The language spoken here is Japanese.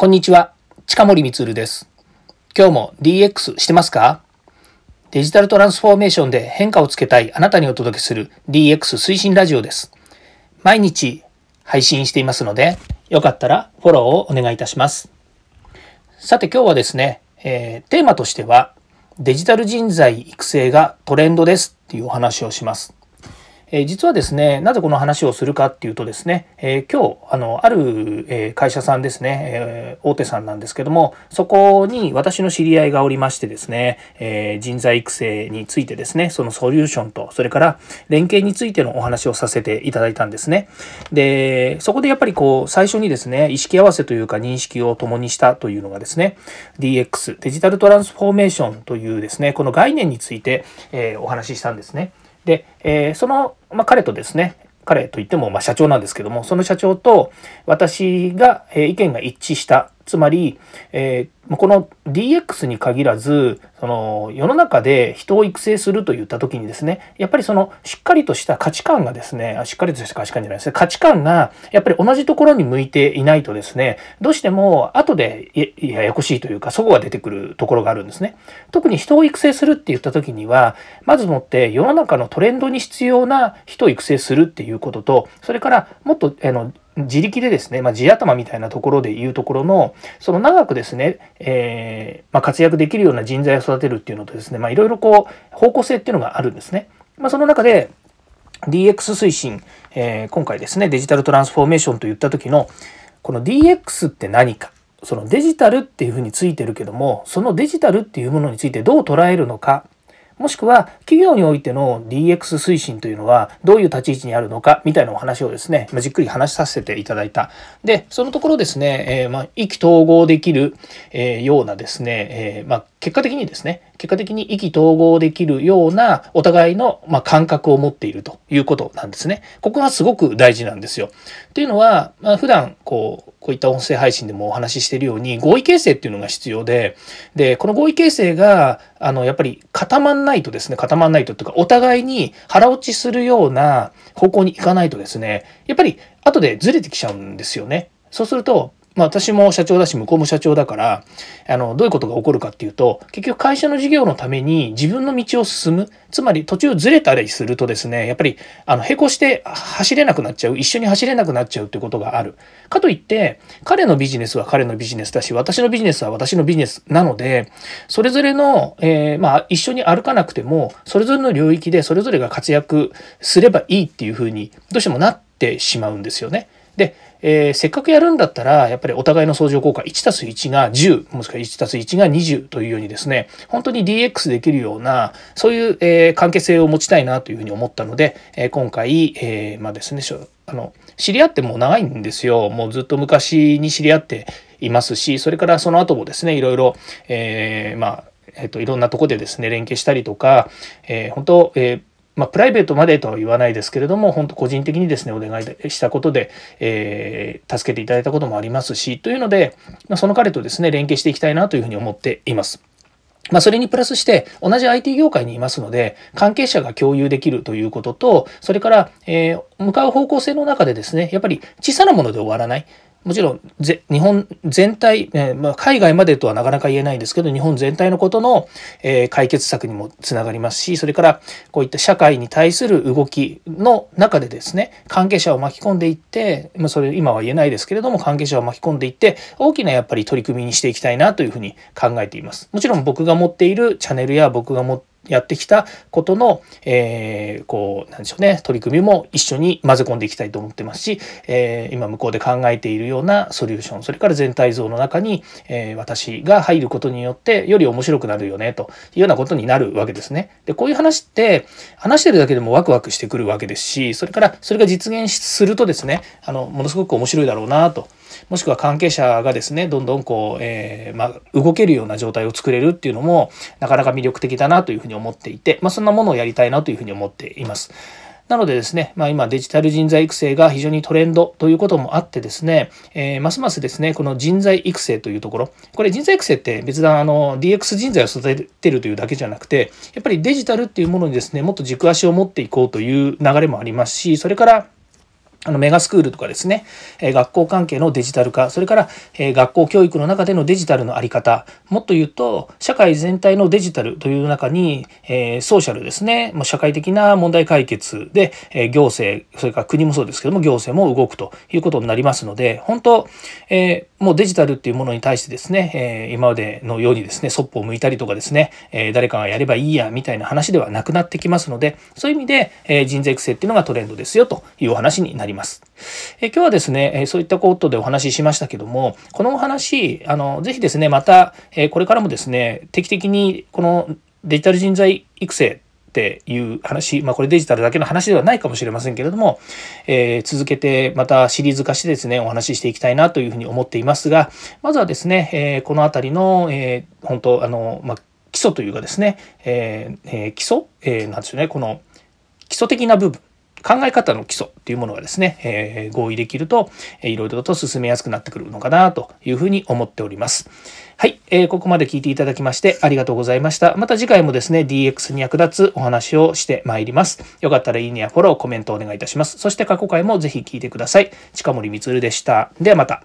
こんにちは、近森光です。今日も DX してますか？デジタルトランスフォーメーションで変化をつけたいあなたにお届けする DX 推進ラジオです。毎日配信していますので、よかったらフォローをお願いいたします。さて今日はですね、えー、テーマとしてはデジタル人材育成がトレンドですっていうお話をします。え実はですね、なぜこの話をするかっていうとですね、え今日、あの、ある、え会社さんですね、え大手さんなんですけども、そこに私の知り合いがおりましてですね、え人材育成についてですね、そのソリューションと、それから連携についてのお話をさせていただいたんですね。で、そこでやっぱりこう、最初にですね、意識合わせというか認識を共にしたというのがですね、DX、デジタルトランスフォーメーションというですね、この概念について、えお話ししたんですね。で、え、その、まあ、彼とですね、彼といってもま社長なんですけども、その社長と私が、意見が一致した。つまり、えー、この DX に限らず、その世の中で人を育成するといった時にですねやっぱりそのしっかりとした価値観がですねしっかりとした価値観じゃないですね価値観がやっぱり同じところに向いていないとですねどうしても後でややこしいというかそこが出てくるところがあるんですね。特に人を育成するって言った時にはまずもって世の中のトレンドに必要な人を育成するっていうこととそれからもっとあの自力でですね、まあ、地頭みたいなところでいうところの、その長くですね、えー、まあ、活躍できるような人材を育てるっていうのとですね、まあ、いろいろこう、方向性っていうのがあるんですね。まあ、その中で、DX 推進、えー、今回ですね、デジタルトランスフォーメーションと言った時の、この DX って何か、そのデジタルっていうふうについてるけども、そのデジタルっていうものについてどう捉えるのかもしくは企業においての DX 推進というのはどういう立ち位置にあるのかみたいなお話をですね、まじっくり話させていただいた。で、そのところですね、えー、まあ、意気投合できる、えー、ようなですね、えー、まあ、結果的にですね、結果的に意気投合できるようなお互いの、ま感覚を持っているということなんですね。ここがすごく大事なんですよ。というのは、まあ、普段こう、こういった音声配信でもお話ししているように合意形成っていうのが必要で、で、この合意形成が、あの、やっぱり固まんないとですね、固まんないとっていうか、お互いに腹落ちするような方向に行かないとですね、やっぱり後でずれてきちゃうんですよね。そうすると、まあ、私も社長だし向こうも社長だからあのどういうことが起こるかっていうと結局会社の事業のために自分の道を進む。つまり途中ずれたりするとですねやっぱりあの並行して走れなくなっちゃう。一緒に走れなくなっちゃうっていうことがある。かといって彼のビジネスは彼のビジネスだし私のビジネスは私のビジネスなのでそれぞれの、えー、まあ、一緒に歩かなくてもそれぞれの領域でそれぞれが活躍すればいいっていうふうにどうしてもなってしまうんですよね。でえー、せっかくやるんだったら、やっぱりお互いの相乗効果、1たす1が10、もしくは1たす1が20というようにですね、本当に DX できるような、そういう、えー、関係性を持ちたいなというふうに思ったので、えー、今回、えまあですね、あの、知り合ってもう長いんですよ。もうずっと昔に知り合っていますし、それからその後もですね、いろいろ、えまあ、えっと、いろんなとこでですね、連携したりとか、え本当、えーまあ、プライベートまでとは言わないですけれども、本当個人的にですね、お願いしたことで、えー、助けていただいたこともありますし、というので、まあ、その彼とですね、連携していきたいなというふうに思っています。まあ、それにプラスして、同じ IT 業界にいますので、関係者が共有できるということと、それから、えー、向かう方向性の中でですね、やっぱり小さなもので終わらない。もちろん日本全体、えー、まあ、海外までとはなかなか言えないんですけど日本全体のことの、えー、解決策にもつながりますしそれからこういった社会に対する動きの中でですね関係者を巻き込んでいって、まあ、それ今は言えないですけれども関係者を巻き込んでいって大きなやっぱり取り組みにしていきたいなというふうに考えています。もちろん僕が持っているチャンネルや僕が持ってやってきたことの、えー、こう、なんでしょうね、取り組みも一緒に混ぜ込んでいきたいと思ってますし、えー、今向こうで考えているようなソリューション、それから全体像の中に、えー、私が入ることによって、より面白くなるよね、というようなことになるわけですね。で、こういう話って、話してるだけでもワクワクしてくるわけですし、それからそれが実現するとですね、あの、ものすごく面白いだろうな、と。もしくは関係者がですねどんどんこう、えー、まあ、動けるような状態を作れるっていうのもなかなか魅力的だなというふうに思っていて、まあ、そんなものをやりたいなというふうに思っています。なのでですね、まあ、今デジタル人材育成が非常にトレンドということもあってですね、えー、ますますですね、この人材育成というところ、これ人材育成って別段あの DX 人材を育ててるというだけじゃなくて、やっぱりデジタルっていうものにですね、もっと軸足を持っていこうという流れもありますし、それからあのメガスクールとかですね、え学校関係のデジタル化、それから、え学校教育の中でのデジタルの在り方、もっと言うと、社会全体のデジタルという中に、えソーシャルですね、もう社会的な問題解決で、え行政、それから国もそうですけども、行政も動くということになりますので、本当、えもうデジタルっていうものに対してですね、え今までのようにですね、そっぽを向いたりとかですね、え誰かがやればいいや、みたいな話ではなくなってきますので、そういう意味で、え人材育成っていうのがトレンドですよというお話になります。え今日はですね、えそういったことでお話ししましたけども、このお話、あの、ぜひですね、また、えこれからもですね、定期的にこのデジタル人材育成っていう話、まあ、これデジタルだけの話ではないかもしれませんけれども、えー、続けてまたシリーズ化してですね、お話ししていきたいなというふうに思っていますが、まずはですね、えー、この辺りの、えー、本当、あの、まあ、基礎というかですね、えー、基礎、えー、なんですよね、この基礎的な部分、考え方の基礎っていうものがですね、えー、合意できると、えー、いろいろと進めやすくなってくるのかなというふうに思っております。はい、えー、ここまで聞いていただきましてありがとうございました。また次回もですね、DX に役立つお話をしてまいります。よかったらいいねやフォロー、コメントお願いいたします。そして過去回もぜひ聞いてください。近森光でした。ではまた。